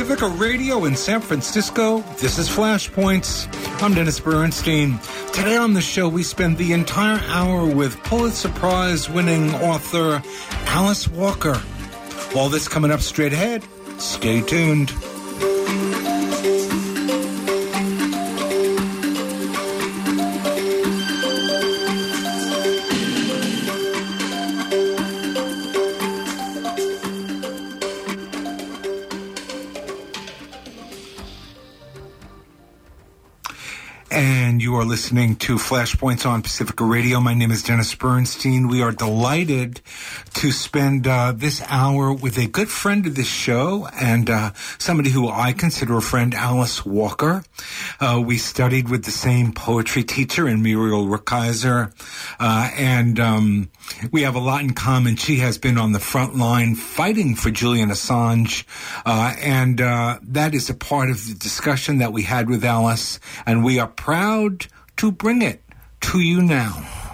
Pacifica Radio in San Francisco, this is Flashpoints. I'm Dennis Bernstein. Today on the show, we spend the entire hour with Pulitzer Prize winning author Alice Walker. All this coming up straight ahead. Stay tuned. Listening to Flashpoints on Pacifica Radio. My name is Dennis Bernstein. We are delighted to spend uh, this hour with a good friend of this show and uh, somebody who I consider a friend, Alice Walker. Uh, we studied with the same poetry teacher in Muriel Rukeyser, uh, and um, we have a lot in common. She has been on the front line fighting for Julian Assange, uh, and uh, that is a part of the discussion that we had with Alice, and we are proud to bring it to you now.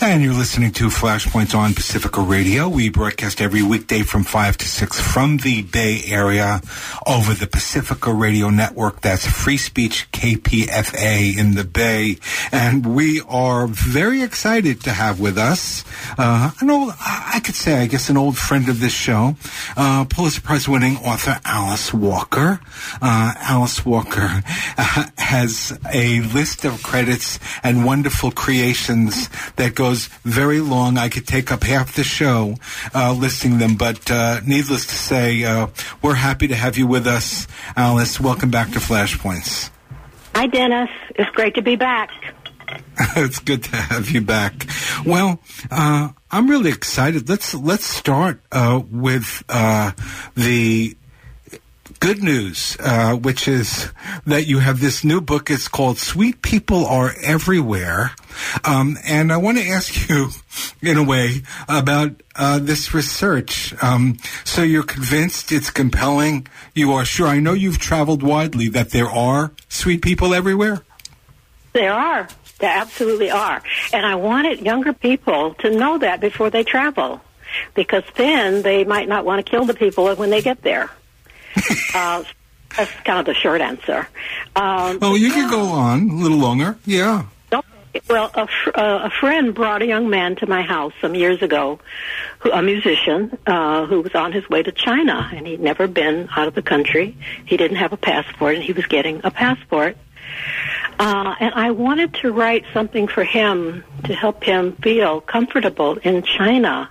And you're listening to Flashpoints on Pacifica Radio. We broadcast every weekday from 5 to 6 from the Bay Area over the Pacifica Radio Network. That's Free Speech KPFA in the Bay. And we are very excited to have with us uh, an old, I could say, I guess, an old friend of this show, uh, Pulitzer Prize winning author Alice Walker. Uh, Alice Walker uh, has a list of credits and wonderful creations that go goes very long. I could take up half the show uh, listing them, but uh, needless to say, uh, we're happy to have you with us, Alice. Welcome back to Flashpoints. Hi, Dennis. It's great to be back. it's good to have you back. Well, uh, I'm really excited. Let's let's start uh, with uh, the good news, uh, which is that you have this new book. It's called Sweet People Are Everywhere. Um, and I want to ask you, in a way, about uh, this research. Um, so you're convinced it's compelling. You are sure. I know you've traveled widely that there are sweet people everywhere. There are. There absolutely are. And I wanted younger people to know that before they travel. Because then they might not want to kill the people when they get there. Uh, that's kind of the short answer. Um, well, you could go on a little longer. Yeah. Well, a, fr- uh, a friend brought a young man to my house some years ago, who, a musician uh, who was on his way to China, and he'd never been out of the country. He didn't have a passport, and he was getting a passport. Uh, and I wanted to write something for him to help him feel comfortable in China.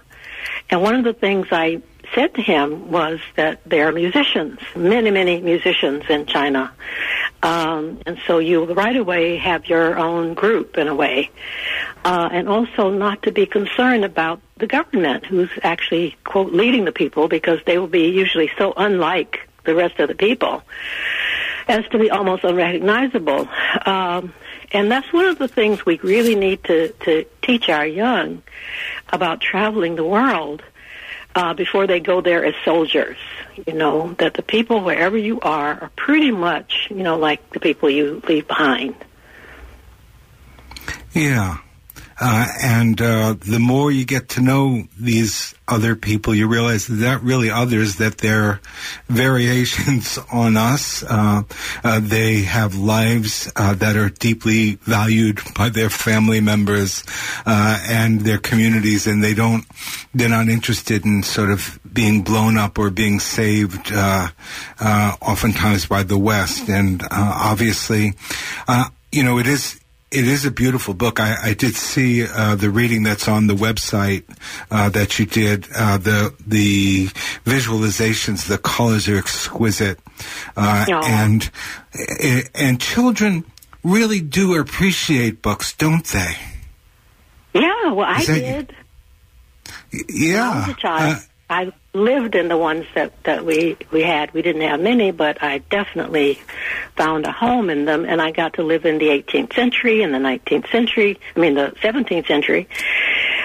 And one of the things I said to him was that there are musicians, many, many musicians in China. Um, and so you right away have your own group in a way. Uh, and also not to be concerned about the government who's actually, quote, leading the people because they will be usually so unlike the rest of the people as to be almost unrecognizable. Um, and that's one of the things we really need to, to teach our young about traveling the world uh, before they go there as soldiers. You know, that the people wherever you are are pretty much, you know, like the people you leave behind. Yeah. Uh, and uh, the more you get to know these other people, you realize that they're really others, that they're variations on us. Uh, uh they have lives uh, that are deeply valued by their family members uh, and their communities, and they don't, they're not interested in sort of being blown up or being saved, oftentimes by the West. And obviously, you know, it is it is a beautiful book. I, I did see uh, the reading that's on the website uh, that you did. Uh, the the visualizations, the colors are exquisite, uh, and and children really do appreciate books, don't they? Yeah, well, I did. Yeah, I was a child. I lived in the ones that that we we had. We didn't have many, but I definitely found a home in them, and I got to live in the 18th century and the 19th century. I mean, the 17th century.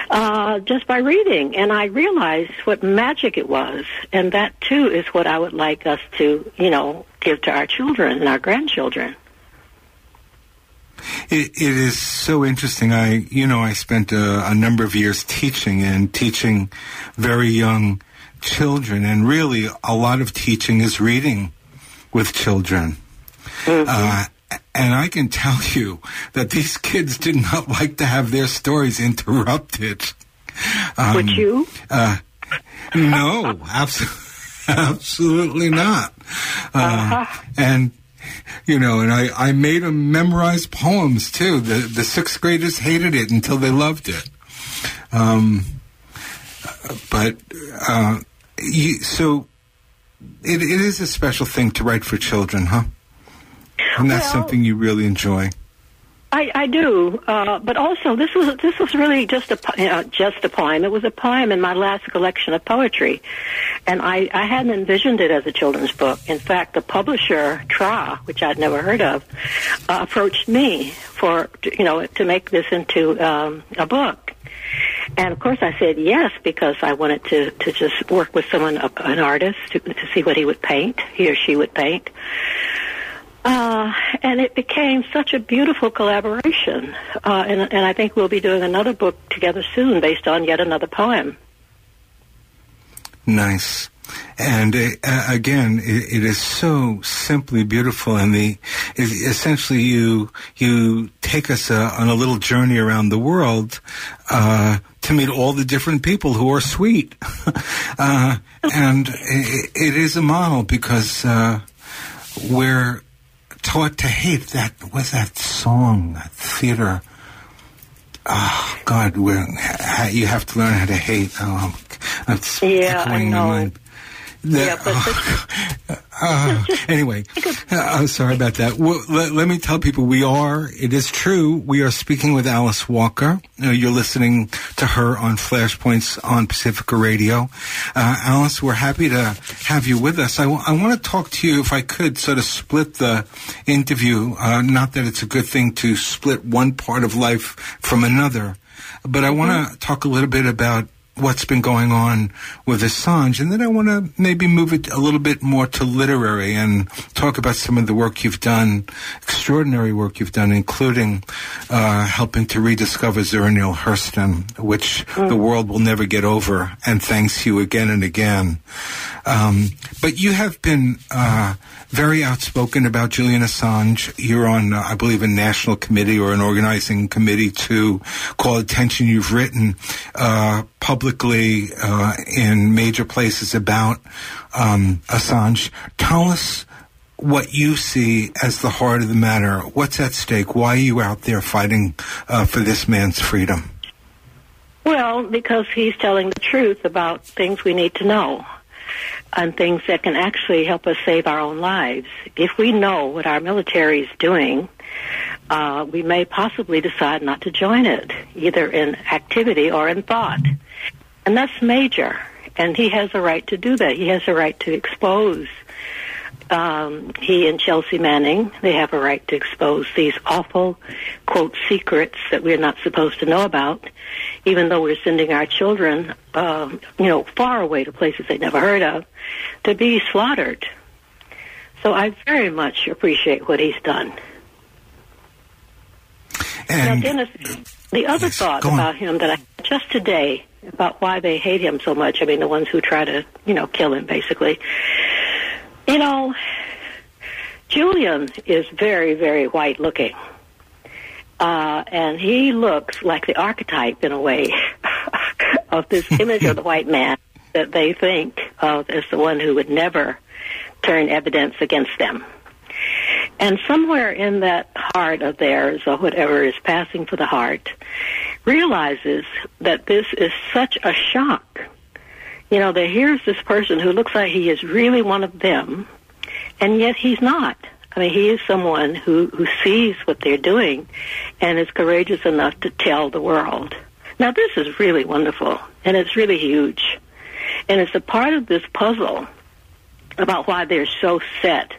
Uh, just by reading, and I realized what magic it was, and that too is what I would like us to, you know, give to our children and our grandchildren. It, it is so interesting. I, you know, I spent a, a number of years teaching and teaching very young children, and really a lot of teaching is reading with children. Mm-hmm. Uh, and I can tell you that these kids did not like to have their stories interrupted. Um, Would you? Uh, no, absolutely, absolutely not. Uh, uh-huh. And you know, and I, I made them memorize poems too. The the sixth graders hated it until they loved it. Um, but uh, you, so it, it is a special thing to write for children, huh? And that's well, something you really enjoy. I, I do, uh, but also this was this was really just a uh, just a poem. It was a poem in my last collection of poetry, and I, I hadn't envisioned it as a children's book. In fact, the publisher Tra, which I'd never heard of, uh, approached me for you know to make this into um, a book, and of course I said yes because I wanted to to just work with someone, an artist, to, to see what he would paint, he or she would paint. Uh, and it became such a beautiful collaboration. Uh, and, and I think we'll be doing another book together soon based on yet another poem. Nice. And uh, again, it, it is so simply beautiful, and the essentially you you take us uh, on a little journey around the world uh, to meet all the different people who are sweet, uh, and it, it is a model because uh, we're taught to hate. That was that song, that theater. Oh God, you have to learn how to hate. Oh, that's yeah, I know. The, yeah, but uh, uh, anyway, uh, I'm sorry about that. Well, let, let, me tell people we are. It is true. We are speaking with Alice Walker. Uh, you're listening to her on Flashpoints on Pacifica Radio. Uh, Alice, we're happy to have you with us. I, w- I want to talk to you, if I could, sort of split the interview. Uh, not that it's a good thing to split one part of life from another, but I want to mm-hmm. talk a little bit about what's been going on with Assange. And then I want to maybe move it a little bit more to literary and talk about some of the work you've done, extraordinary work you've done, including uh, helping to rediscover Zora Neale Hurston, which mm. the world will never get over, and thanks you again and again. Um, but you have been uh, very outspoken about Julian Assange. You're on, uh, I believe, a national committee or an organizing committee to call attention. You've written uh, publicly uh, in major places about um, Assange. Tell us what you see as the heart of the matter. What's at stake? Why are you out there fighting uh, for this man's freedom? Well, because he's telling the truth about things we need to know and things that can actually help us save our own lives. If we know what our military is doing, uh, we may possibly decide not to join it, either in activity or in thought. And that's major. And he has a right to do that. He has a right to expose. Um, he and Chelsea Manning, they have a right to expose these awful, quote, secrets that we're not supposed to know about, even though we're sending our children, uh, you know, far away to places they never heard of, to be slaughtered. So I very much appreciate what he's done. And now, Dennis, the other yes, thought about him that I just today about why they hate him so much. I mean, the ones who try to, you know, kill him, basically. You know, Julian is very, very white looking. Uh, and he looks like the archetype, in a way, of this image of the white man that they think of as the one who would never turn evidence against them. And somewhere in that heart of theirs, or whatever is passing for the heart, realizes that this is such a shock. You know, that here's this person who looks like he is really one of them, and yet he's not. I mean, he is someone who, who sees what they're doing and is courageous enough to tell the world. Now, this is really wonderful, and it's really huge. And it's a part of this puzzle about why they're so set,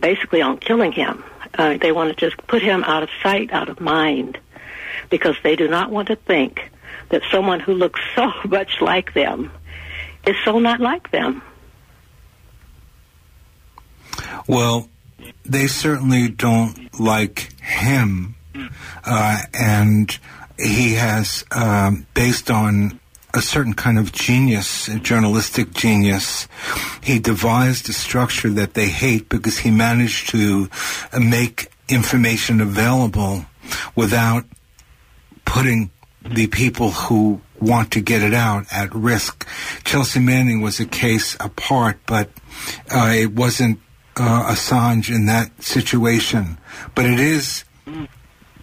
basically, on killing him. Uh, they want to just put him out of sight, out of mind because they do not want to think that someone who looks so much like them is so not like them. Well, they certainly don't like him, uh, and he has, um, based on a certain kind of genius, journalistic genius. He devised a structure that they hate because he managed to make information available without putting the people who want to get it out at risk. Chelsea Manning was a case apart, but uh, it wasn't uh, Assange in that situation. But it is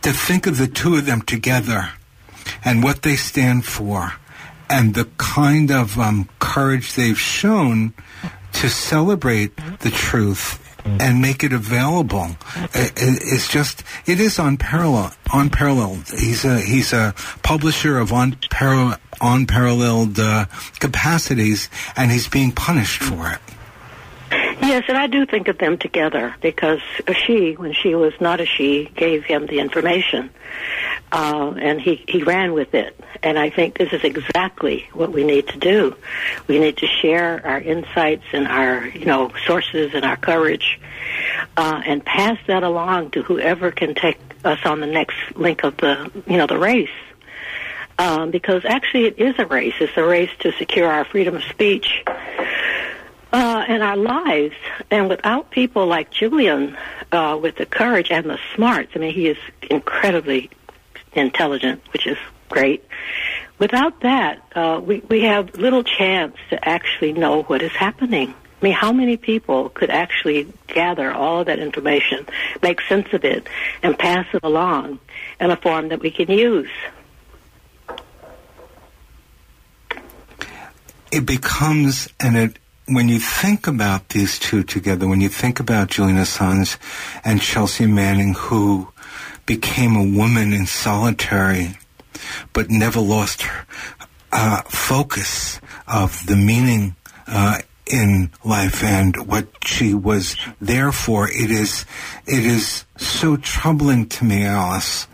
to think of the two of them together and what they stand for and the kind of um, courage they've shown to celebrate the truth and make it available. It's just it is unparalleled. Unparalleled. He's a he's a publisher of unparalleled unparalleled uh, capacities, and he's being punished for it. Yes, and I do think of them together because she, when she was not a she, gave him the information, uh, and he he ran with it. And I think this is exactly what we need to do. We need to share our insights and our you know sources and our courage, uh, and pass that along to whoever can take us on the next link of the you know the race. Um, because actually, it is a race. It's a race to secure our freedom of speech uh, and our lives. And without people like Julian, uh, with the courage and the smarts, I mean, he is incredibly intelligent, which is great. Without that, uh, we, we have little chance to actually know what is happening. I mean, how many people could actually gather all of that information, make sense of it, and pass it along in a form that we can use? It becomes and it, when you think about these two together, when you think about Julian Assange and Chelsea Manning, who became a woman in solitary, but never lost her uh, focus of the meaning uh, in life and what she was there for, it is it is so troubling to me, Alice,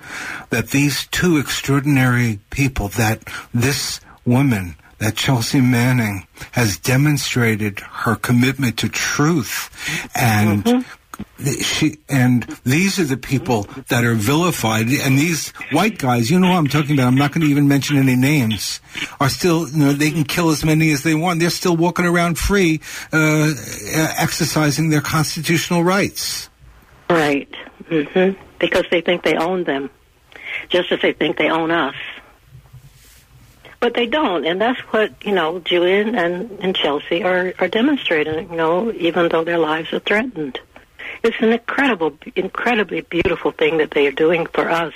that these two extraordinary people, that this woman that Chelsea Manning has demonstrated her commitment to truth and mm-hmm. She and these are the people that are vilified and these white guys you know what i'm talking about i'm not going to even mention any names are still you know they can kill as many as they want they're still walking around free uh, exercising their constitutional rights right mm-hmm. because they think they own them just as they think they own us but they don't, and that's what you know. Julian and, and Chelsea are are demonstrating. You know, even though their lives are threatened, it's an incredible, incredibly beautiful thing that they are doing for us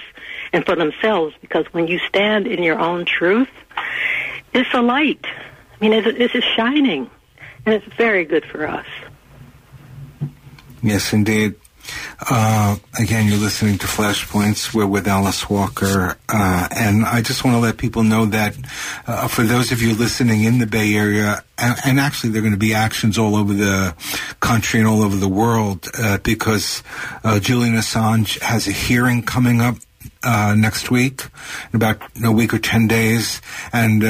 and for themselves. Because when you stand in your own truth, it's a light. I mean, it's, it's shining, and it's very good for us. Yes, indeed. Uh, again, you're listening to Flashpoints. We're with Alice Walker. Uh, and I just want to let people know that uh, for those of you listening in the Bay Area, and, and actually there are going to be actions all over the country and all over the world uh, because uh, Julian Assange has a hearing coming up uh, next week, in about a week or 10 days. And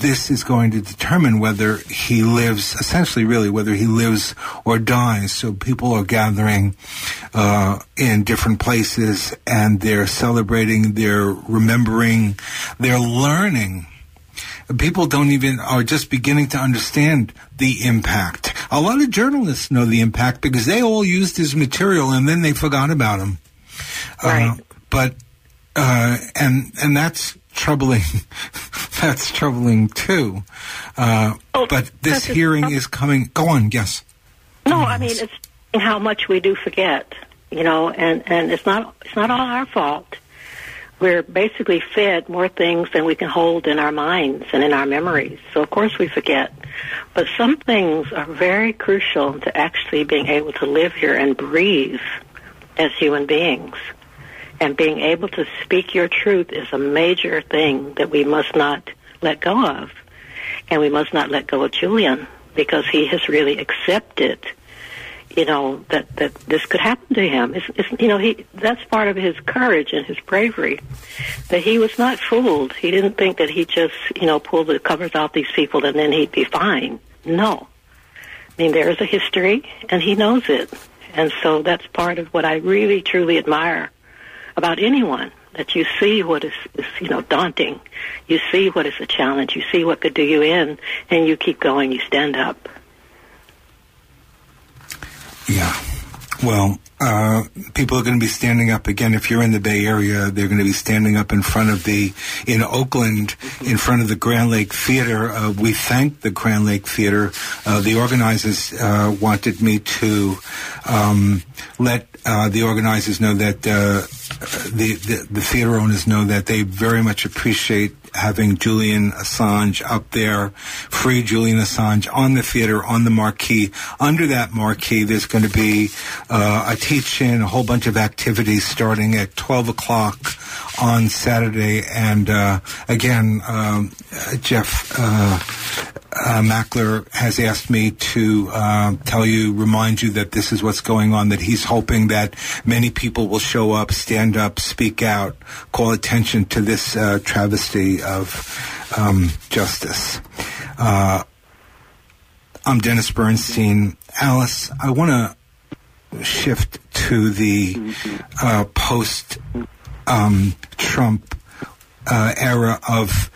this is going to determine whether he lives, essentially, really, whether he lives or dies. So people are gathering uh, in different places and they're celebrating, they're remembering, they're learning. People don't even, are just beginning to understand the impact. A lot of journalists know the impact because they all used his material and then they forgot about him. Right. Uh, but, uh, and, and that's troubling. that's troubling too. Uh, oh, but this hearing is coming. Go on. Yes. No, I mean it's how much we do forget. You know, and and it's not it's not all our fault. We're basically fed more things than we can hold in our minds and in our memories. So of course we forget. But some things are very crucial to actually being able to live here and breathe as human beings and being able to speak your truth is a major thing that we must not let go of. And we must not let go of Julian because he has really accepted, you know, that, that this could happen to him. It's, it's, you know, he, that's part of his courage and his bravery. That he was not fooled. He didn't think that he just, you know, pulled the covers off these people and then he'd be fine. No. I mean, there is a history and he knows it. And so that's part of what I really truly admire about anyone that you see what is, is, you know, daunting. You see what is a challenge. You see what could do you in, and you keep going. You stand up. Yeah. Well, uh, people are going to be standing up again. If you're in the Bay Area, they're going to be standing up in front of the, in Oakland, in front of the Grand Lake Theater. Uh, we thank the Grand Lake Theater. Uh, the organizers uh, wanted me to um, let uh, the organizers know that uh, the, the, the theater owners know that they very much appreciate having Julian Assange up there, free Julian Assange on the theater, on the marquee. Under that marquee, there's going to be uh, a teach-in, a whole bunch of activities starting at 12 o'clock on Saturday. And uh, again, um, Jeff uh, uh, Mackler has asked me to uh, tell you, remind you that this is what's going on, that he's hoping that many people will show up, stand up, speak out, call attention to this uh, travesty of um, justice. Uh, I'm Dennis Bernstein. Alice, I want to shift to the uh, post um, Trump uh, era of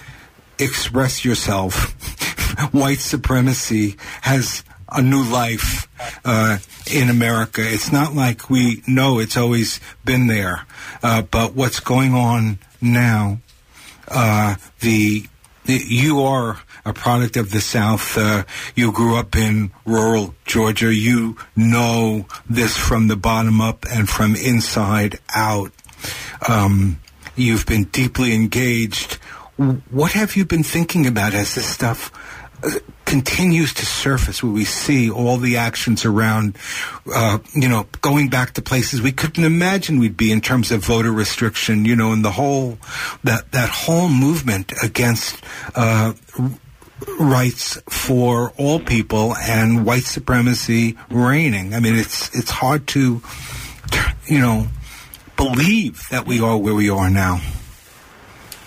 express yourself. White supremacy has a new life uh, in America. It's not like we know it's always been there, uh, but what's going on now, uh, the, the, you are a product of the South. Uh, you grew up in rural Georgia. You know this from the bottom up and from inside out. Um, you've been deeply engaged. What have you been thinking about as this stuff continues to surface where we see all the actions around, uh, you know, going back to places we couldn't imagine we'd be in terms of voter restriction, you know, and the whole, that, that whole movement against, uh, rights for all people and white supremacy reigning. I mean, it's, it's hard to, you know, believe that we are where we are now.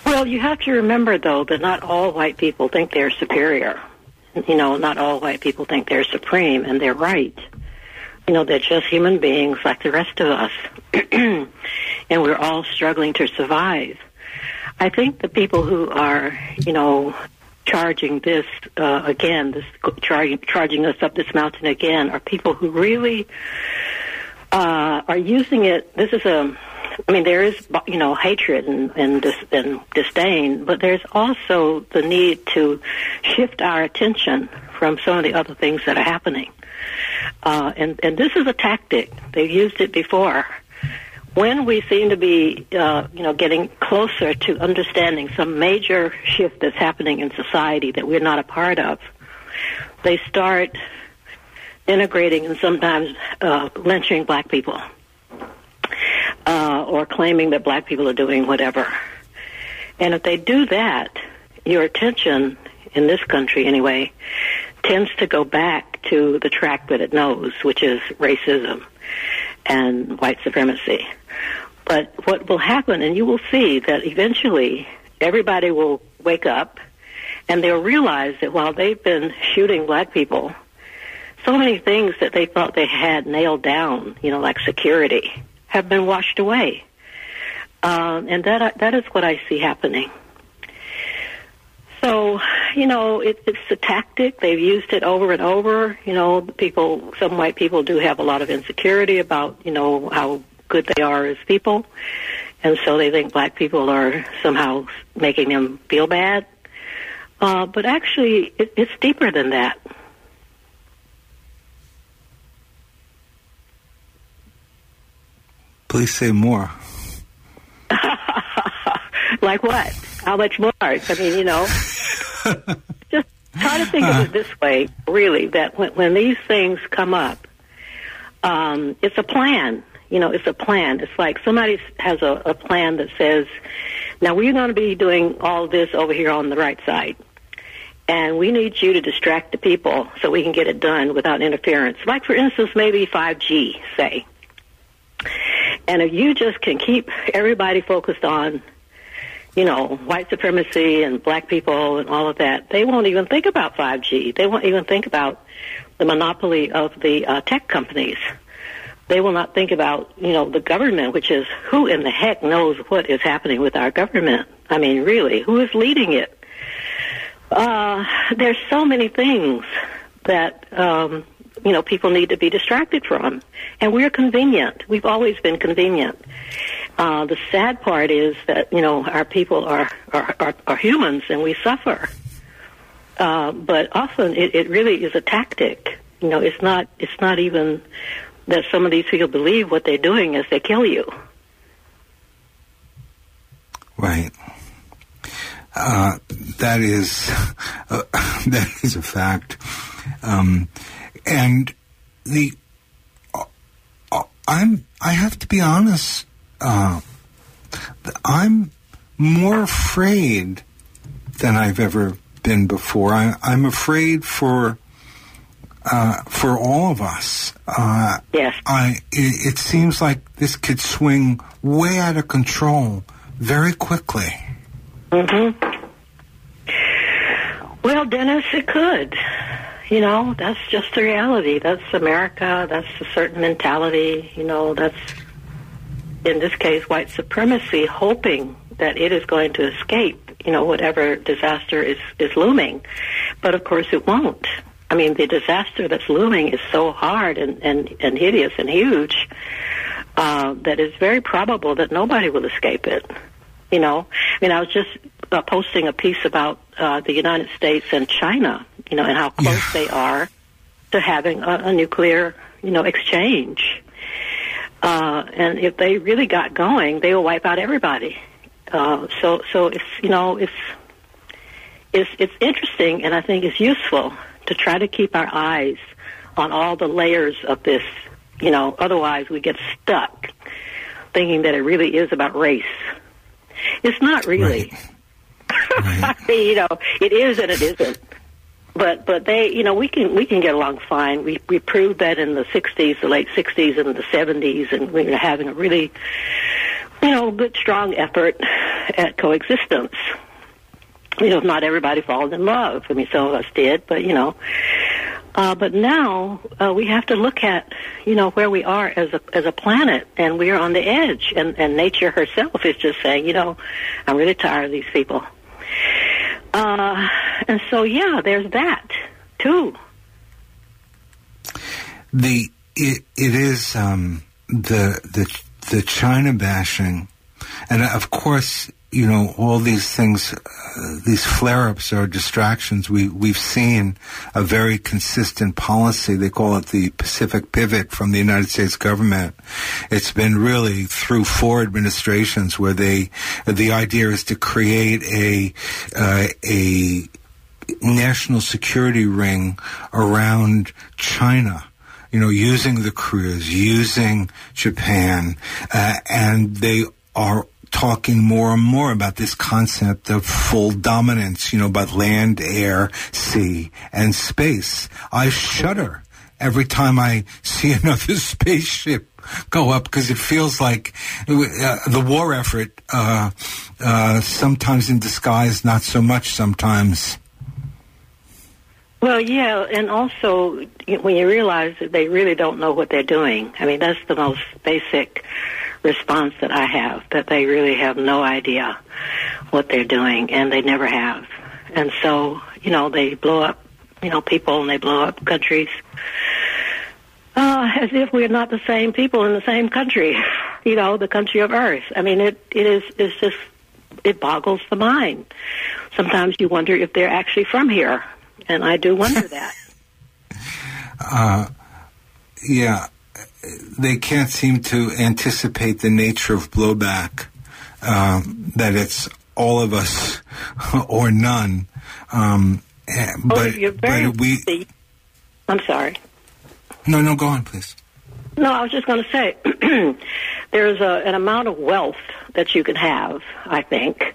Well, you have to remember, though, that not all white people think they're superior. You know, not all white people think they're supreme, and they're right. You know, they're just human beings like the rest of us, and we're all struggling to survive. I think the people who are, you know, charging this uh, again, this charging charging us up this mountain again, are people who really uh, are using it. This is a I mean, there is, you know, hatred and, and, dis, and disdain, but there's also the need to shift our attention from some of the other things that are happening. Uh, and, and this is a tactic. They've used it before. When we seem to be, uh, you know, getting closer to understanding some major shift that's happening in society that we're not a part of, they start integrating and sometimes uh, lynching black people uh, or claiming that black people are doing whatever. And if they do that, your attention in this country anyway tends to go back to the track that it knows, which is racism and white supremacy. But what will happen, and you will see that eventually everybody will wake up and they'll realize that while they've been shooting black people, so many things that they thought they had nailed down, you know, like security, have been washed away. Um, and that that is what I see happening. So, you know, it, it's a tactic. They've used it over and over. You know, people, some white people do have a lot of insecurity about, you know, how good they are as people. And so they think black people are somehow making them feel bad. Uh, but actually, it, it's deeper than that. Please say more. like what? How much more? I mean, you know, just try to think of it this way, really, that when, when these things come up, um, it's a plan. You know, it's a plan. It's like somebody has a, a plan that says, now we're going to be doing all this over here on the right side. And we need you to distract the people so we can get it done without interference. Like, for instance, maybe 5G, say. And if you just can keep everybody focused on, you know, white supremacy and black people and all of that, they won't even think about 5G. They won't even think about the monopoly of the uh, tech companies. they will not think about, you know, the government, which is who in the heck knows what is happening with our government? I mean, really, who is leading it? Uh, there's so many things that, um, you know, people need to be distracted from. And we're convenient. We've always been convenient. Uh, the sad part is that, you know, our people are, are, are, are humans and we suffer. Uh, but often it, it really is a tactic. You know, it's not, it's not even that some of these people believe what they're doing is they kill you. Right. Uh, that is uh, that is a fact, um, and the uh, I'm I have to be honest. Uh, I'm more afraid than I've ever been before. I, I'm afraid for uh, for all of us. Uh, yes. I, it, it, seems like this could swing way out of control very quickly. Mm-hmm. Well, Dennis, it could. You know, that's just the reality. That's America. That's a certain mentality. You know, that's, in this case, white supremacy, hoping that it is going to escape, you know, whatever disaster is, is looming. But of course it won't. I mean, the disaster that's looming is so hard and, and, and hideous and huge uh, that it's very probable that nobody will escape it. You know, I mean, I was just uh, posting a piece about uh, the United States and China, you know, and how close yeah. they are to having a, a nuclear, you know, exchange. Uh, and if they really got going, they will wipe out everybody. Uh, so, so it's you know, it's it's it's interesting, and I think it's useful to try to keep our eyes on all the layers of this, you know, otherwise we get stuck thinking that it really is about race. It's not really. Right. Right. you know, it is and it isn't. But but they, you know, we can we can get along fine. We we proved that in the '60s, the late '60s, and the '70s, and we were having a really, you know, good strong effort at coexistence you know, not everybody falls in love. I mean, some of us did, but you know. Uh, but now uh, we have to look at, you know, where we are as a as a planet, and we are on the edge. And and nature herself is just saying, you know, I'm really tired of these people. Uh, and so, yeah, there's that too. The it it is um, the the the China bashing, and of course you know, all these things, uh, these flare-ups are distractions. We we've seen a very consistent policy. They call it the Pacific Pivot from the United States government. It's been really through four administrations where they, the idea is to create a uh, a national security ring around China you know, using the Koreas, using Japan, uh, and they are talking more and more about this concept of full dominance, you know, about land, air, sea, and space. I shudder every time I see another spaceship go up because it feels like uh, the war effort, uh, uh, sometimes in disguise, not so much sometimes. Well, yeah, and also when you realize that they really don't know what they're doing. I mean, that's the most basic response that I have that they really have no idea what they're doing and they never have. And so, you know, they blow up, you know, people and they blow up countries uh, as if we're not the same people in the same country, you know, the country of Earth. I mean, it, it is, it's just, it boggles the mind. Sometimes you wonder if they're actually from here. And I do wonder that. Uh, yeah, they can't seem to anticipate the nature of blowback. Um, that it's all of us or none. Um, eh, but, oh, but we. I'm sorry. No, no, go on, please. No, I was just going to say there's a, an amount of wealth that you can have, I think,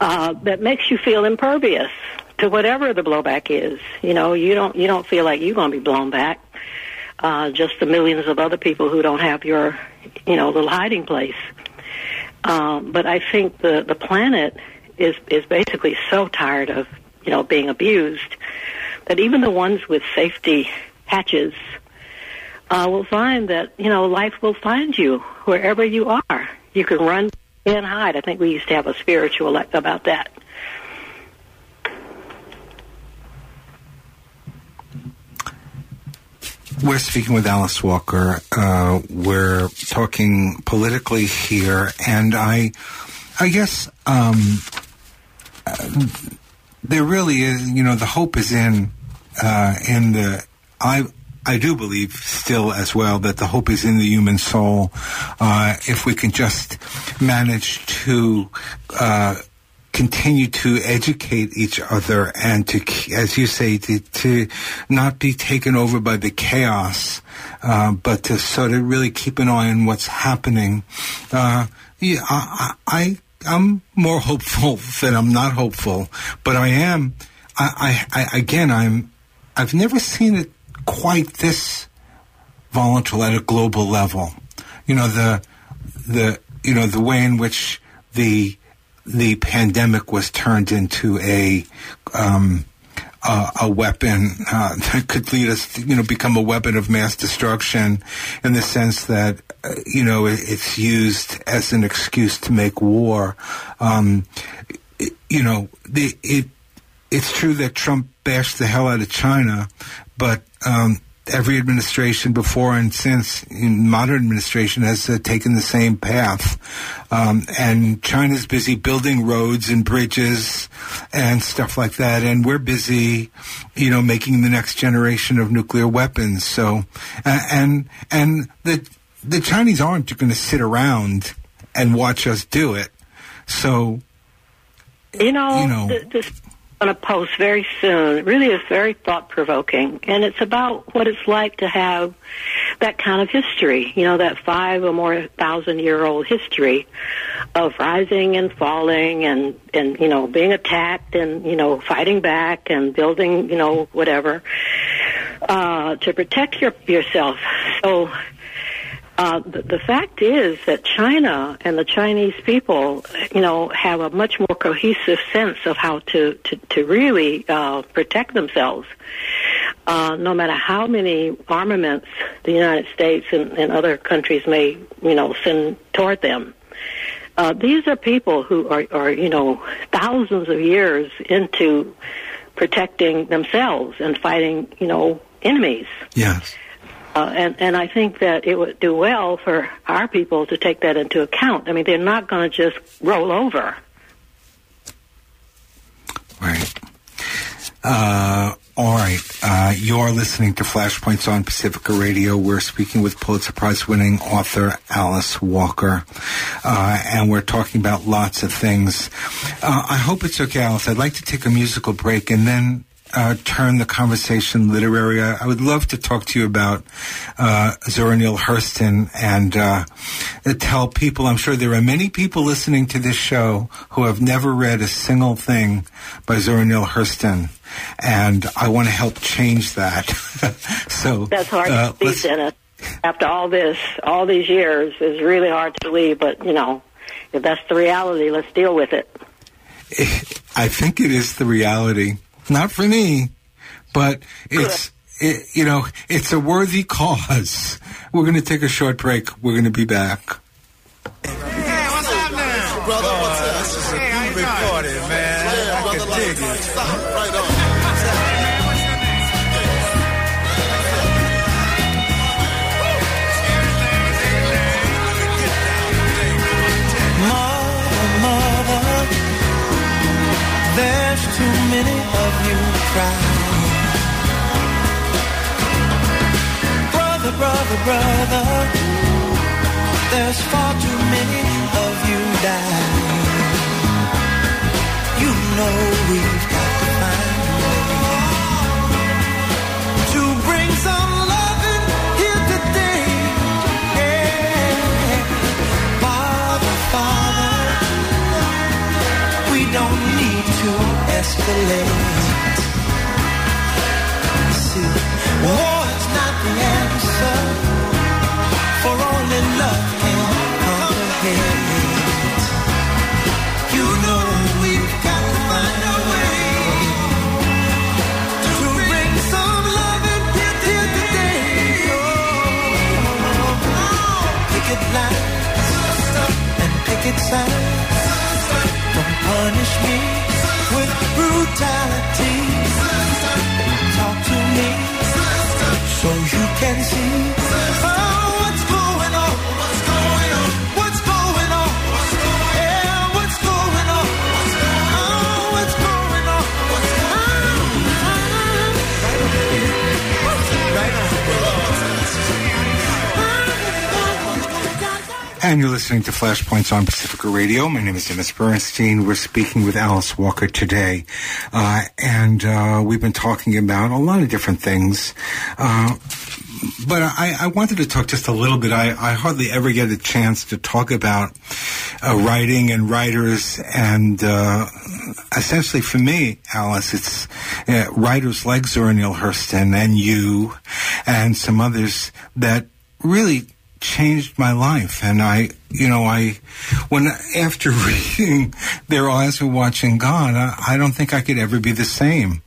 uh, that makes you feel impervious to whatever the blowback is. You know, you don't you don't feel like you're going to be blown back uh, just the millions of other people who don't have your, you know, little hiding place. Um, but I think the the planet is is basically so tired of you know being abused that even the ones with safety hatches uh, will find that you know life will find you wherever you are. You can run and hide. I think we used to have a spiritual about that. We're speaking with Alice Walker. Uh, we're talking politically here, and I, I guess um, uh, there really is. You know, the hope is in uh, in the. I I do believe still as well that the hope is in the human soul. Uh, if we can just manage to uh, continue to educate each other and to, as you say, to, to not be taken over by the chaos, uh, but to sort of really keep an eye on what's happening. Uh, yeah, I, I, I'm more hopeful than I'm not hopeful, but I am. I, I, I again, I'm. I've never seen it quite this volatile at a global level. You know the the you know the way in which the the pandemic was turned into a um, uh, a weapon uh, that could lead us, to, you know, become a weapon of mass destruction, in the sense that uh, you know it's used as an excuse to make war. Um, it, you know, the, it it's true that Trump bashed the hell out of China, but um, every administration before and since in modern administration has uh, taken the same path. Um, and China's busy building roads and bridges and stuff like that. And we're busy, you know, making the next generation of nuclear weapons. So, uh, and, and the, the Chinese aren't going to sit around and watch us do it. So, you know, you know the, going to post very soon. It really is very thought provoking, and it's about what it's like to have that kind of history. You know, that five or more thousand year old history of rising and falling, and and you know being attacked, and you know fighting back, and building you know whatever uh, to protect your, yourself. So uh, the, the fact is that China and the Chinese people, you know, have a much more cohesive sense of how to to, to really uh, protect themselves. Uh, no matter how many armaments the United States and, and other countries may, you know, send toward them, uh, these are people who are, are, you know, thousands of years into protecting themselves and fighting, you know, enemies. Yes. Uh, and and I think that it would do well for our people to take that into account. I mean, they're not going to just roll over. Right. Uh, all right. Uh, you're listening to Flashpoints on Pacifica Radio. We're speaking with Pulitzer Prize winning author Alice Walker. Uh, and we're talking about lots of things. Uh, I hope it's okay, Alice. I'd like to take a musical break and then uh, turn the conversation literary. I, would love to talk to you about uh, Zora Neale Hurston and uh, tell people. I'm sure there are many people listening to this show who have never read a single thing by Zora Neale Hurston, and I want to help change that. so that's hard uh, to believe, Dennis. After all this, all these years, is really hard to believe. But you know, if that's the reality, let's deal with it. I think it is the reality. Not for me, but it's. It, you know, it's a worthy cause. We're going to take a short break. We're going to be back. Hey, what's happening? Brother, what's up? This is a hey, groovy party, man. Brother, brother, there's far too many of you dying. You know we've got to bring some loving here today. Yeah. Father, Father, we don't need to escalate. Listening to Flashpoints on Pacifica Radio. My name is Dennis Bernstein. We're speaking with Alice Walker today. Uh, and uh, we've been talking about a lot of different things. Uh, but I, I wanted to talk just a little bit. I, I hardly ever get a chance to talk about uh, writing and writers. And uh, essentially, for me, Alice, it's uh, writers like Zora Neale Hurston and you and some others that really changed my life. And I, you know, I, when after reading Their Eyes Were Watching God, I, I don't think I could ever be the same.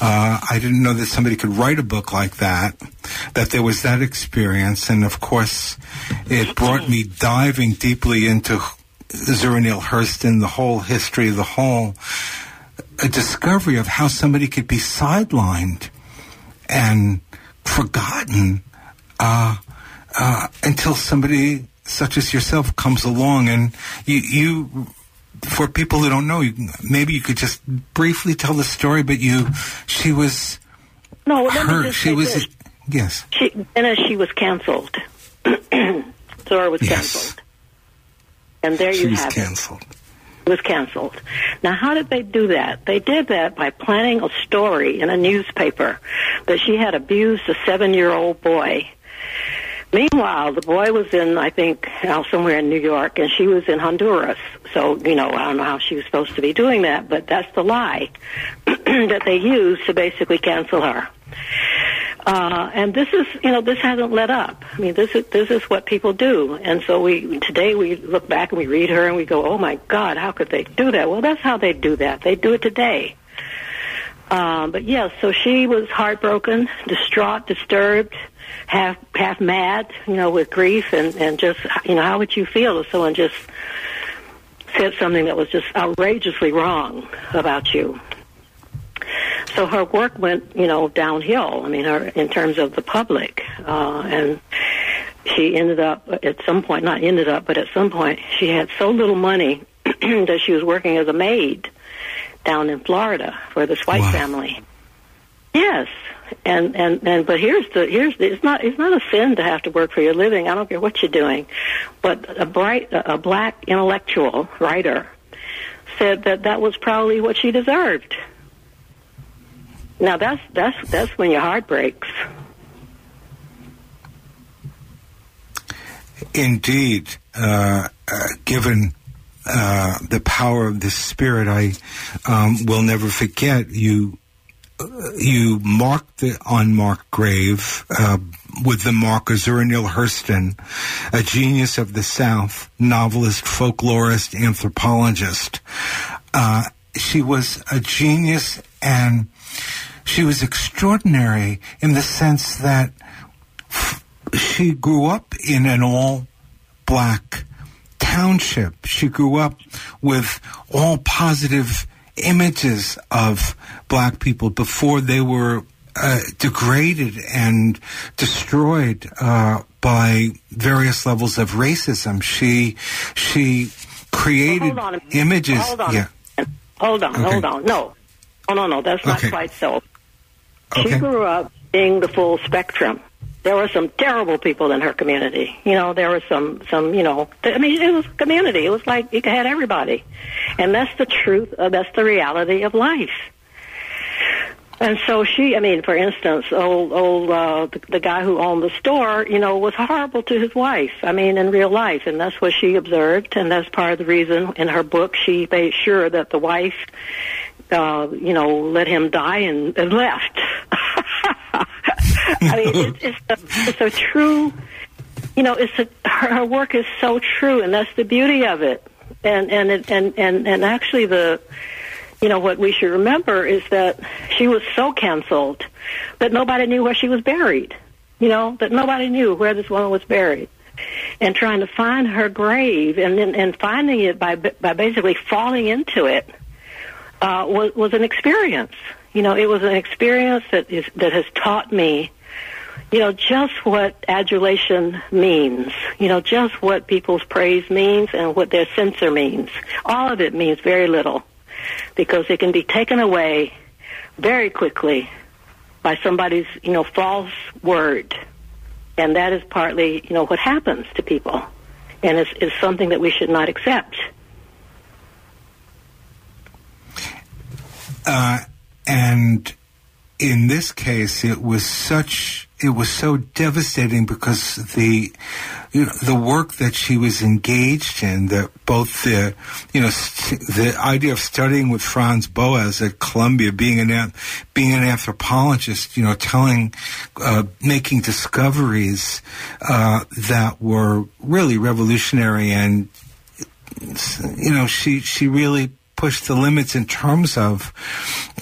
Uh, I didn't know that somebody could write a book like that, that there was that experience. And of course, it brought me diving deeply into Zora Neale Hurston, the whole history, of the whole a discovery of how somebody could be sidelined and forgotten uh, uh, until somebody such as yourself comes along and you, you for people who don't know you, maybe you could just briefly tell the story but you she was No, let her she was this. yes She, Dennis, she was canceled. Zora was Yes. canceled. And there she you was have it. canceled was canceled. Now, how did they do that? They did that by planning a story in a newspaper that she had abused a seven-year-old boy. Meanwhile, the boy was in, I think, somewhere in New York, and she was in Honduras. So, you know, I don't know how she was supposed to be doing that, but that's the lie that they used to basically cancel her. Uh, and this is, you know, this hasn't let up. I mean, this is this is what people do. And so we today we look back and we read her and we go, oh my God, how could they do that? Well, that's how they do that. They do it today. Um, but yes, so she was heartbroken, distraught, disturbed, half half mad, you know, with grief and and just, you know, how would you feel if someone just said something that was just outrageously wrong about you? so her work went, you know, downhill. I mean, her in terms of the public, uh, and she ended up at some point, not ended up, but at some point, she had so little money that she was working as a maid down in Florida for this white Wow. family. Yes, and and and but here's the here's the, it's not it's not a sin to have to work for your living. I don't care what you're doing, but a bright a black intellectual writer said that that was probably what she deserved. Now that's that's that's when your heart breaks. Indeed, uh, uh, given uh, the power of the spirit, I um, will never forget you. You marked the unmarked grave uh, with the marker Neale Hurston, a genius of the South, novelist, folklorist, anthropologist. Uh, she was a genius and she was extraordinary in the sense that she grew up in an all black township. She grew up with all positive images of black people before they were uh, degraded and destroyed uh, by various levels of racism. She she created a images. Hold on. Yeah. Hold on. Okay. Hold on. No. No, no, no. That's not Okay. quite so. Okay. She grew up being the full spectrum. There were some terrible people in her community. You know, there were some, some, you know, I mean, it was community. It was like it had everybody. And that's the truth, uh, that's the reality of life. And so she, I mean, for instance, old, old, uh, the, the guy who owned the store, you know, was horrible to his wife. I mean, in real life, and that's what she observed, and that's part of the reason in her book she made sure that the wife, uh, you know, let him die and, and left. I mean, it, it's a, it's a true, you know, it's a her, her work is so true, and that's the beauty of it. And and it, and and and actually the you know what we should remember is that she was so canceled that nobody knew where she was buried. You know that nobody knew where this woman was buried, and trying to find her grave and then and finding it by by basically falling into it uh, was was an experience. You know, it was an experience that is that has taught me you know, just what adulation means, you know, just what people's praise means and what their censor means. All of it means very little because it can be taken away very quickly by somebody's, you know, false word. And that is partly, you know, what happens to people. And it's, it's something that we should not accept. Uh, and in this case, it was such it was so devastating because the you know, the work that she was engaged in, that both the you know st- the idea of studying with Franz Boas at Columbia, being an being an anthropologist, you know, telling, uh, making discoveries uh, that were really revolutionary, and you know, she she really pushed the limits in terms of.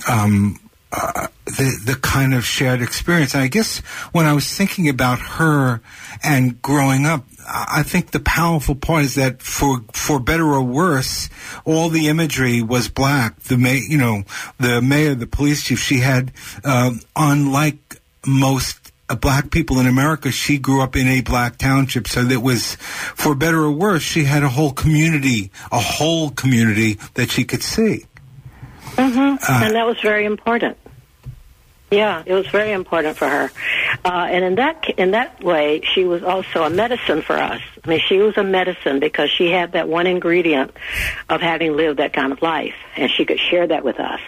Um, uh, the the kind of shared experience. And I guess when I was thinking about her and growing up, I think the powerful part is that for for better or worse, all the imagery was black. The may you know the mayor, the police chief, she had uh, unlike most uh, black people in America, she grew up in a black township, so that was, for better or worse, she had a whole community, a whole community that she could see. Mm-hmm. Uh, and that was very important. Yeah, it was very important for her, uh, and in that in that way, she was also a medicine for us. I mean, she was a medicine because she had that one ingredient of having lived that kind of life, and she could share that with us,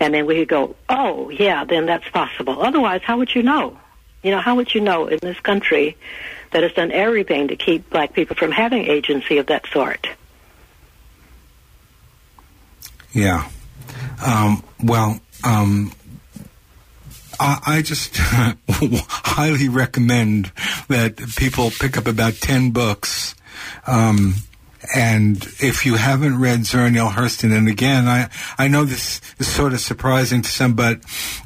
and then we could go, "Oh, yeah, then that's possible." Otherwise, how would you know? You know, how would you know in this country that has done everything to keep black people from having agency of that sort? Yeah. Um, well, um, I, I just highly recommend that people pick up about 10 books. Um, and if you haven't read Zora Neale Hurston, and again, I, I know this is sort of surprising to some, but,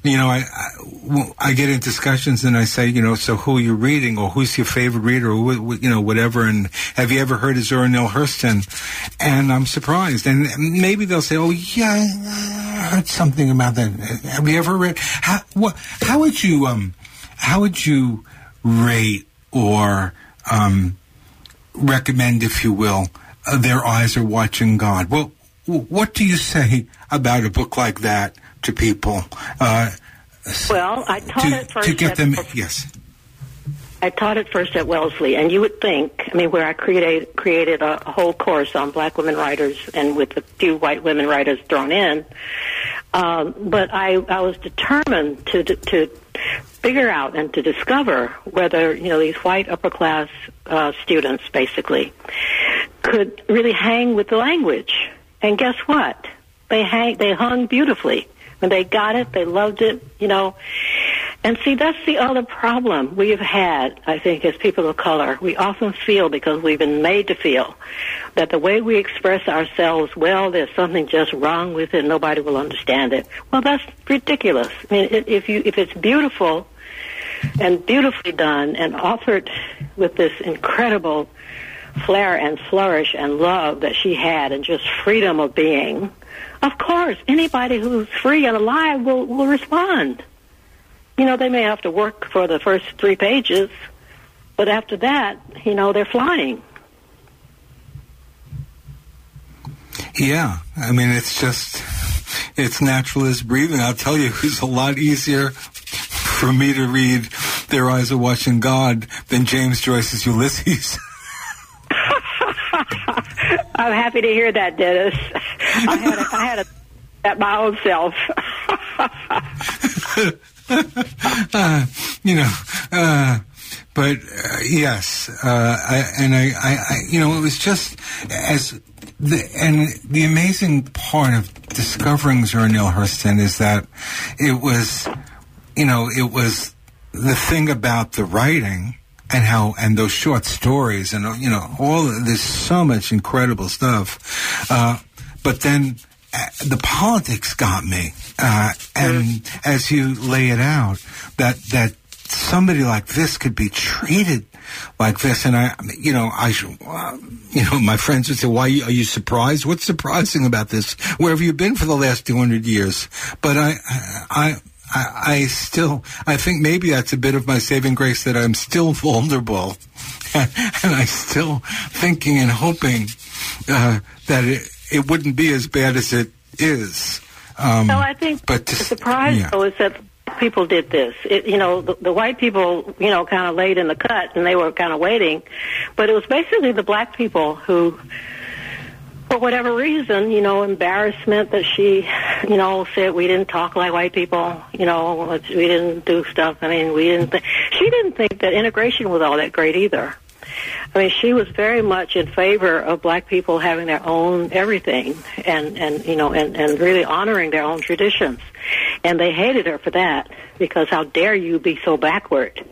you know, I, I, I get in discussions and I say, you know, so who are you reading or who's your favorite reader or, you know, whatever. And have you ever heard of Zora Neale Hurston? And I'm surprised. And maybe they'll say, oh, yeah, I heard something about that. Have you ever read? How, what, how would you, um, how would you rate or, um, recommend, if you will, their eyes are watching God. Well, what do you say about a book like that to people? Uh, well, I taught to, it first to get at, them. Yes. I taught it first at Wellesley, and you would think, I mean, where I created created a, a whole course on black women writers, and with a few white women writers thrown in. Um, but I, I was determined to to figure out and to discover whether you know these white upper class uh, students basically could really hang with the language. And guess what? They hang, they hung beautifully. When they got it, they loved it, you know. And see, that's the other problem we have had, I think, as people of color. We often feel, because we've been made to feel, that the way we express ourselves, well, there's something just wrong with it, nobody will understand it. Well, that's ridiculous. I mean, if you, if it's beautiful and beautifully done and offered with this incredible flair and flourish and love that she had and just freedom of being, of course, anybody who's free and alive will, will respond. You know, they may have to work for the first three pages, but after that, you know, they're flying. Yeah, I mean, it's just, it's natural as breathing. I'll tell you, it's a lot easier for me to read Their Eyes Are Watching God than James Joyce's Ulysses. I'm happy to hear that, Dennis. I had a, I had a at my own self. uh, you know, uh, but uh, yes, uh, I, and I, I, I, you know, it was just as the and the amazing part of discovering Zora Neale Hurston is that it was, you know, it was the thing about the writing and how and those short stories and you know all there's so much incredible stuff. Uh, but then uh, the politics got me uh, and mm. as you lay it out that that somebody like this could be treated like this. And i you know i uh, you know my friends would say why are you surprised? What's surprising about this? Where have you been for the last 200 years? But i i I, I still, I think maybe that's a bit of my saving grace that I'm still vulnerable, and, I'm still thinking and hoping uh, that it, it wouldn't be as bad as it is. Um, no, I think but the surprise yeah. though is that people did this. It, you know, the, the white people, you know, kind of laid in the cut and they were kind of waiting, but it was basically the black people who for whatever reason, you know, embarrassment that she, you know, said we didn't talk like white people, you know, we didn't do stuff. I mean, we didn't. Th- she didn't think that integration was all that great either. I mean, she was very much in favor of black people having their own everything, and and you know, and and really honoring their own traditions. And they hated her for that because how dare you be so backward?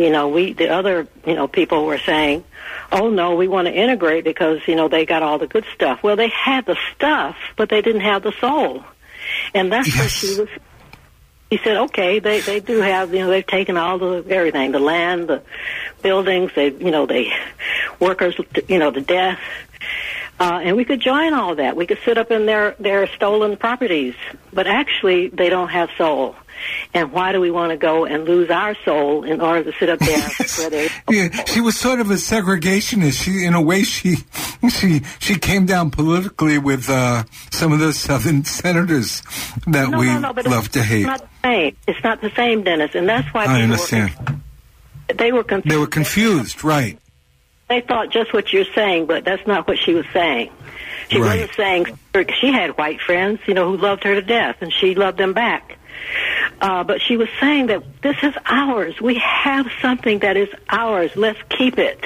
You know, we the other you know people were saying oh no, we want to integrate because, you know, they got all the good stuff. Well, they had the stuff, but they didn't have the soul. And that's yes. where she was. He said, okay, they, they do have, you know, they've taken all the, everything, the land, the buildings, they, you know, they, workers, you know, the death. Uh, and we could join all that. We could sit up in their, their stolen properties. But actually, they don't have soul. And why do we want to go and lose our soul in order to sit up there where they? yeah, she was sort of a segregationist. She, in a way, she she she came down politically with uh, some of the southern senators that no, we no, no, love to hate. It's not the same. It's not the same, Dennis, and that's why I understand. Were, they were confused. They were confused, right? They thought just what you're saying, but that's not what she was saying. She right. wasn't saying she had white friends, you know, who loved her to death, and she loved them back. Uh, but she was saying that this is ours. We have something that is ours. Let's keep it.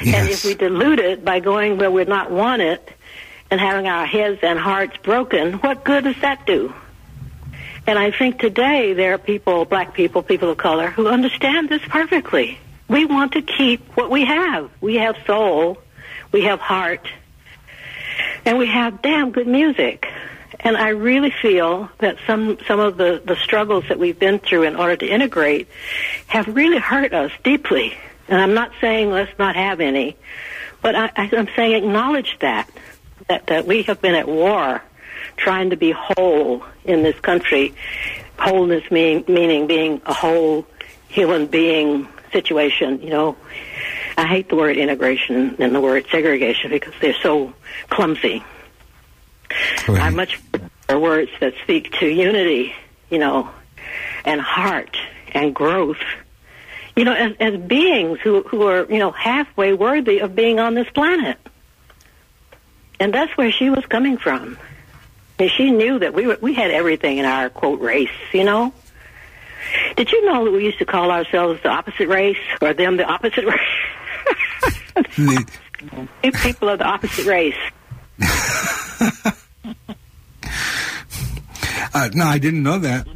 Yes. And if we dilute it by going where we're not wanted and having our heads and hearts broken, what good does that do? And I think today there are people, black people, people of color, who understand this perfectly. We want to keep what we have. We have soul, we have heart, and we have damn good music. And I really feel that some some of the the struggles that we've been through in order to integrate have really hurt us deeply. And I'm not saying let's not have any, but I, I'm saying acknowledge that that that we have been at war, trying to be whole in this country. Wholeness mean, meaning being a whole human being situation. You know, I hate the word integration and the word segregation because they're so clumsy. Right. I much words that speak to unity, you know, and heart and growth. You know, as, as beings who, who are, you know, halfway worthy of being on this planet. And that's where she was coming from. And she knew that we were, we had everything in our quote race, you know. Did you know that we used to call ourselves the opposite race or them the opposite race? People of the opposite race. Uh, no, I didn't know that.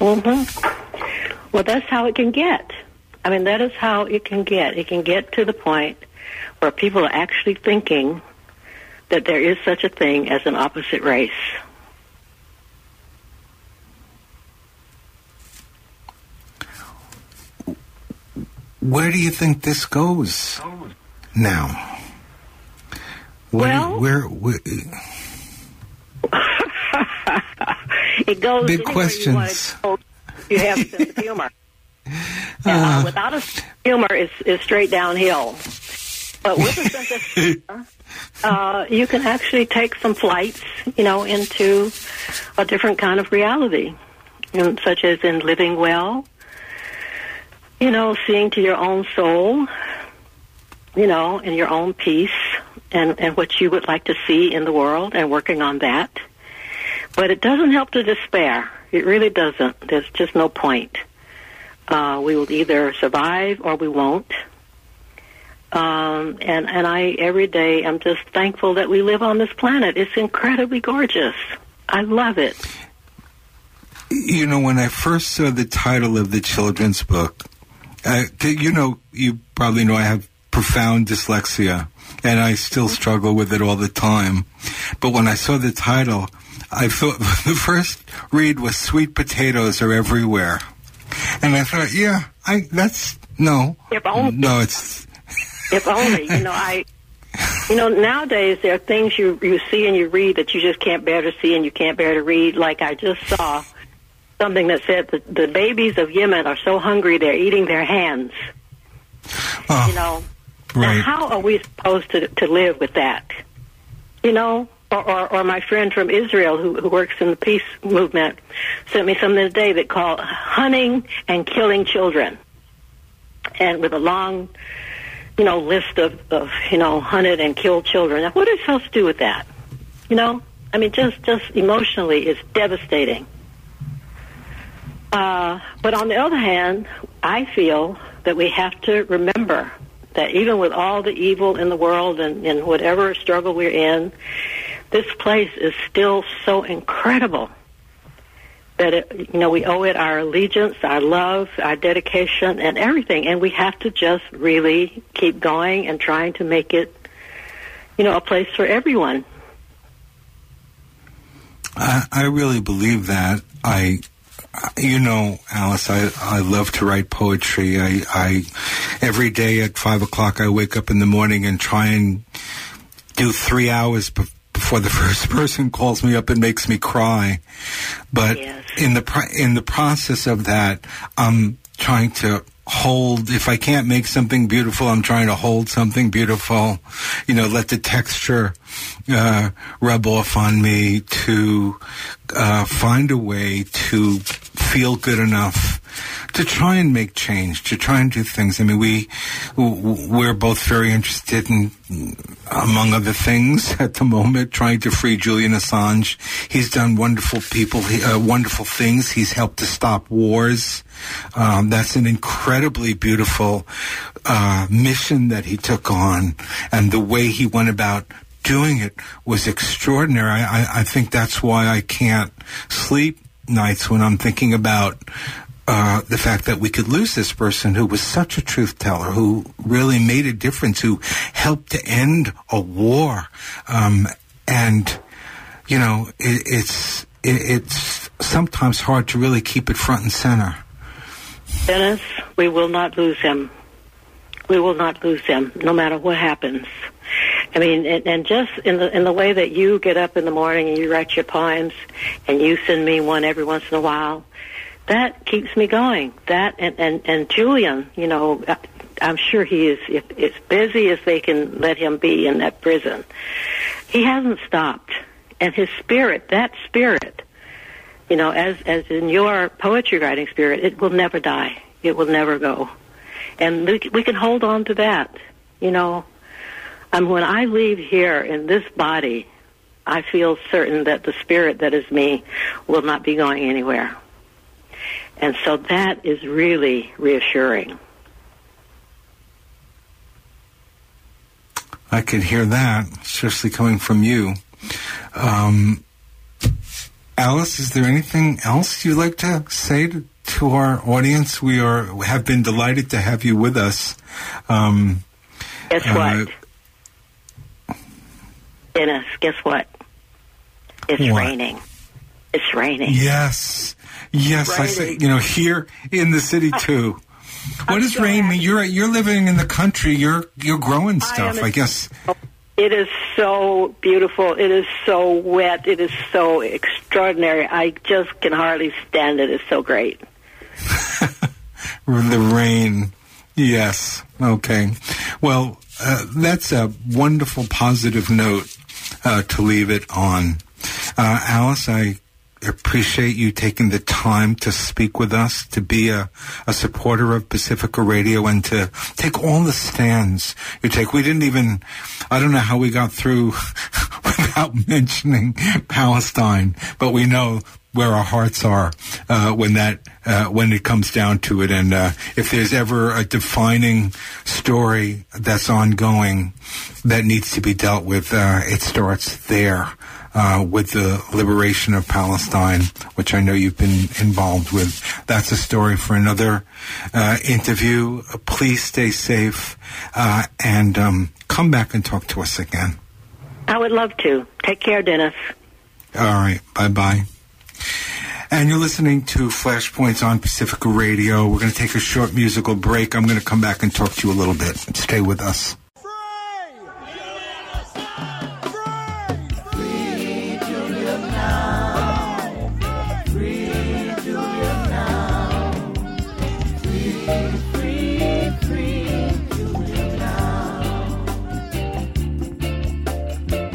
Mm-hmm. Well, that's how it can get. I mean, that is how it can get. It can get to the point where people are actually thinking that there is such a thing as an opposite race. Where do you think this goes now? well, where, where it goes big questions. You, you have a sense of humor. Uh, uh, without a humor, is is straight downhill. But with a sense of humor, uh, you can actually take some flights, you know, into a different kind of reality, you know, such as in living well, you know, seeing to your own soul, you know, and your own peace, and and what you would like to see in the world, and working on that but it doesn't help to despair. It really doesn't. There's just no point. Uh, we will either survive or we won't. Um, and and I every day I'm just thankful that we live on this planet. It's incredibly gorgeous. I love it. You know, when I first saw the title of the children's book, uh, you know, you probably know I have profound dyslexia, and I still struggle with it all the time. But when I saw the title, I thought the first read was sweet potatoes are everywhere, and I thought, yeah, I that's no, if only, no, it's if only you know I. You know, nowadays there are things you you see and you read that you just can't bear to see and you can't bear to read. Like I just saw something that said that the babies of Yemen are so hungry they're eating their hands. Oh, You know, right. now how are we supposed to to live with that? You know, or or, my friend from Israel who, who works in the peace movement sent me something today that called hunting and killing children, and with a long, you know, list of of you know hunted and killed children. Now, what we supposed to do with that? You know, I mean, just just emotionally, it's devastating. Uh, but on the other hand, I feel that we have to remember that even with all the evil in the world and, and whatever struggle we're in, this place is still so incredible that it, you know we owe it our allegiance, our love, our dedication, and everything, and we have to just really keep going and trying to make it, you know, a place for everyone. I, I really believe that. I, you know, Alice, I, I love to write poetry. I, I, every day at five o'clock, I wake up in the morning and try and do three hours be- before the first person calls me up and makes me cry. But Yes. in the pro- in the process of that, I'm trying to hold. If I can't make something beautiful, I'm trying to hold something beautiful. You know, let the texture uh, rub off on me to uh, find a way to feel good enough to try and make change, to try and do things. I mean, we we're both very interested in, among other things, at the moment, trying to free Julian Assange. He's done wonderful people, uh, wonderful things. He's helped to stop wars. Um, that's an incredibly beautiful uh, mission that he took on, and the way he went about doing it was extraordinary. I, I, I think that's why I can't sleep nights when I'm thinking about uh, the fact that we could lose this person who was such a truth teller, who really made a difference, who helped to end a war. Um, and, you know, it, it's, it, it's sometimes hard to really keep it front and center. Dennis, we will not lose him. We will not lose him, no matter what happens. I mean, and, and just in the in the way that you get up in the morning and you write your poems, and you send me one every once in a while, that keeps me going. That and and, and Julian, you know, I'm sure he is if, as busy as they can let him be in that prison. He hasn't stopped, and his spirit, that spirit, you know, as as in your poetry writing spirit, it will never die. It will never go, and we, we can hold on to that. You know, um, when I leave here in this body, I feel certain that the spirit that is me will not be going anywhere, and so that is really reassuring. I could hear that, especially coming from you. Um, Alice, is there anything else you'd like to say to, to our audience? We are have been delighted to have you with us. Um, Guess Uh, what, Dennis? Guess what? It's What? raining. It's raining. yes, yes, I say, you know, here in the city too. What does so rain mean? You're you're living in the country. You're you're growing stuff. I, I, a- guess. It is so beautiful. It is so wet. It is so extraordinary. I just can hardly stand it. It's so great. The rain. Yes. Okay. Well, uh, that's a wonderful positive note uh, to leave it on. Uh, Alice, I appreciate you taking the time to speak with us, to be a, a supporter of Pacifica Radio, and to take all the stands you take. We didn't even, I don't know how we got through without mentioning Palestine, but we know where our hearts are uh, when that uh, when it comes down to it. And uh, if there's ever a defining story that's ongoing that needs to be dealt with, uh, it starts there. Uh, with the liberation of Palestine, which I know you've been involved with. That's a story for another uh, interview. Please stay safe uh, and um, come back and talk to us again. I would love to. Take care, Dennis. All right. Bye bye. And you're listening to Flashpoints on Pacifica Radio. We're going to take a short musical break. I'm going to come back and talk to you a little bit. Stay with us.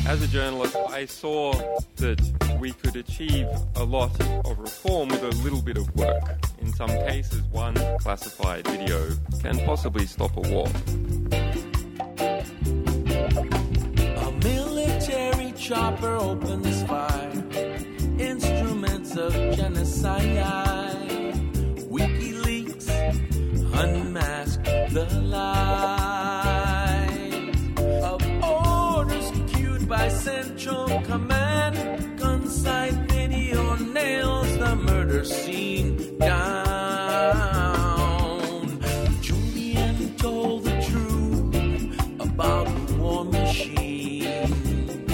As a journalist, I saw that we could achieve a lot of reform with a little bit of work. In some cases, one classified video can possibly stop a war. A military chopper opens fire. Instruments of genocide. WikiLeaks unmask the lies of orders queued by Central Command. Gunsight video nails the murder scene down. Julian told the truth about the war machine.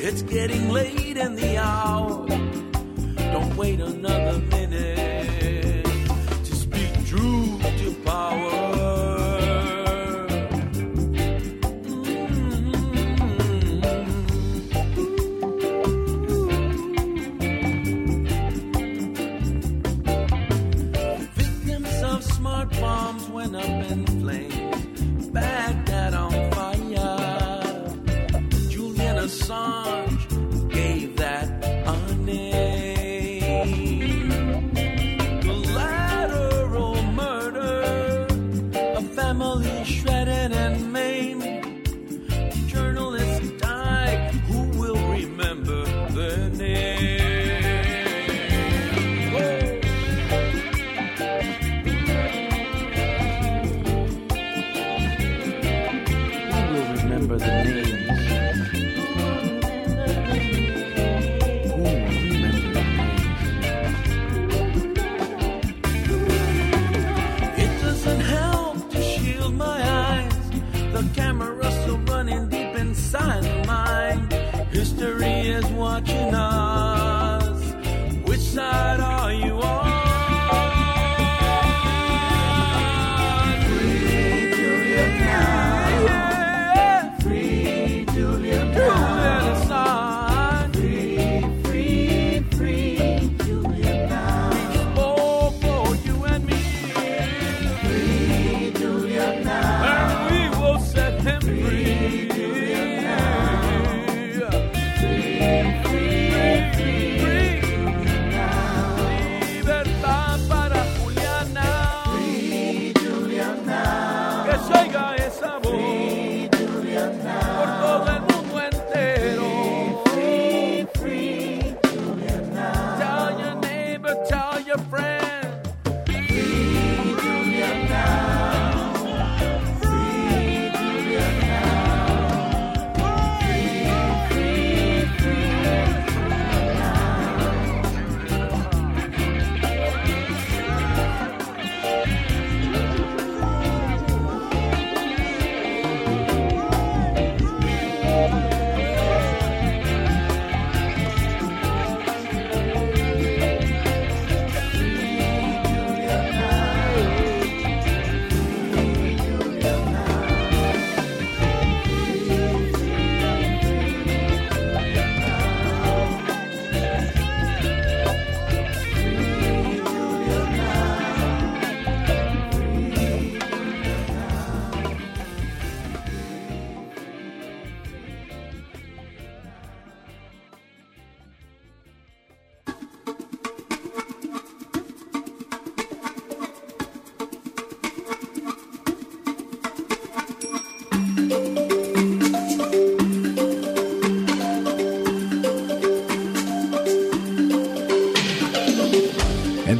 It's getting late in the hour. Don't wait another minute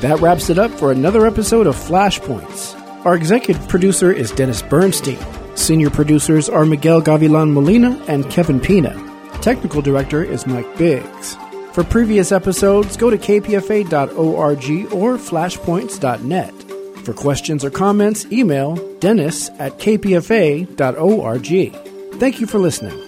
that wraps it up for another episode of Flashpoints. Our executive producer is Dennis Bernstein. Senior producers are Miguel Gavilan Molina and Kevin Pina. Technical director is Mike Biggs. For previous episodes, go to kpfa.org or flashpoints.net. For questions or comments, email dennis at kpfa.org. Thank you for listening.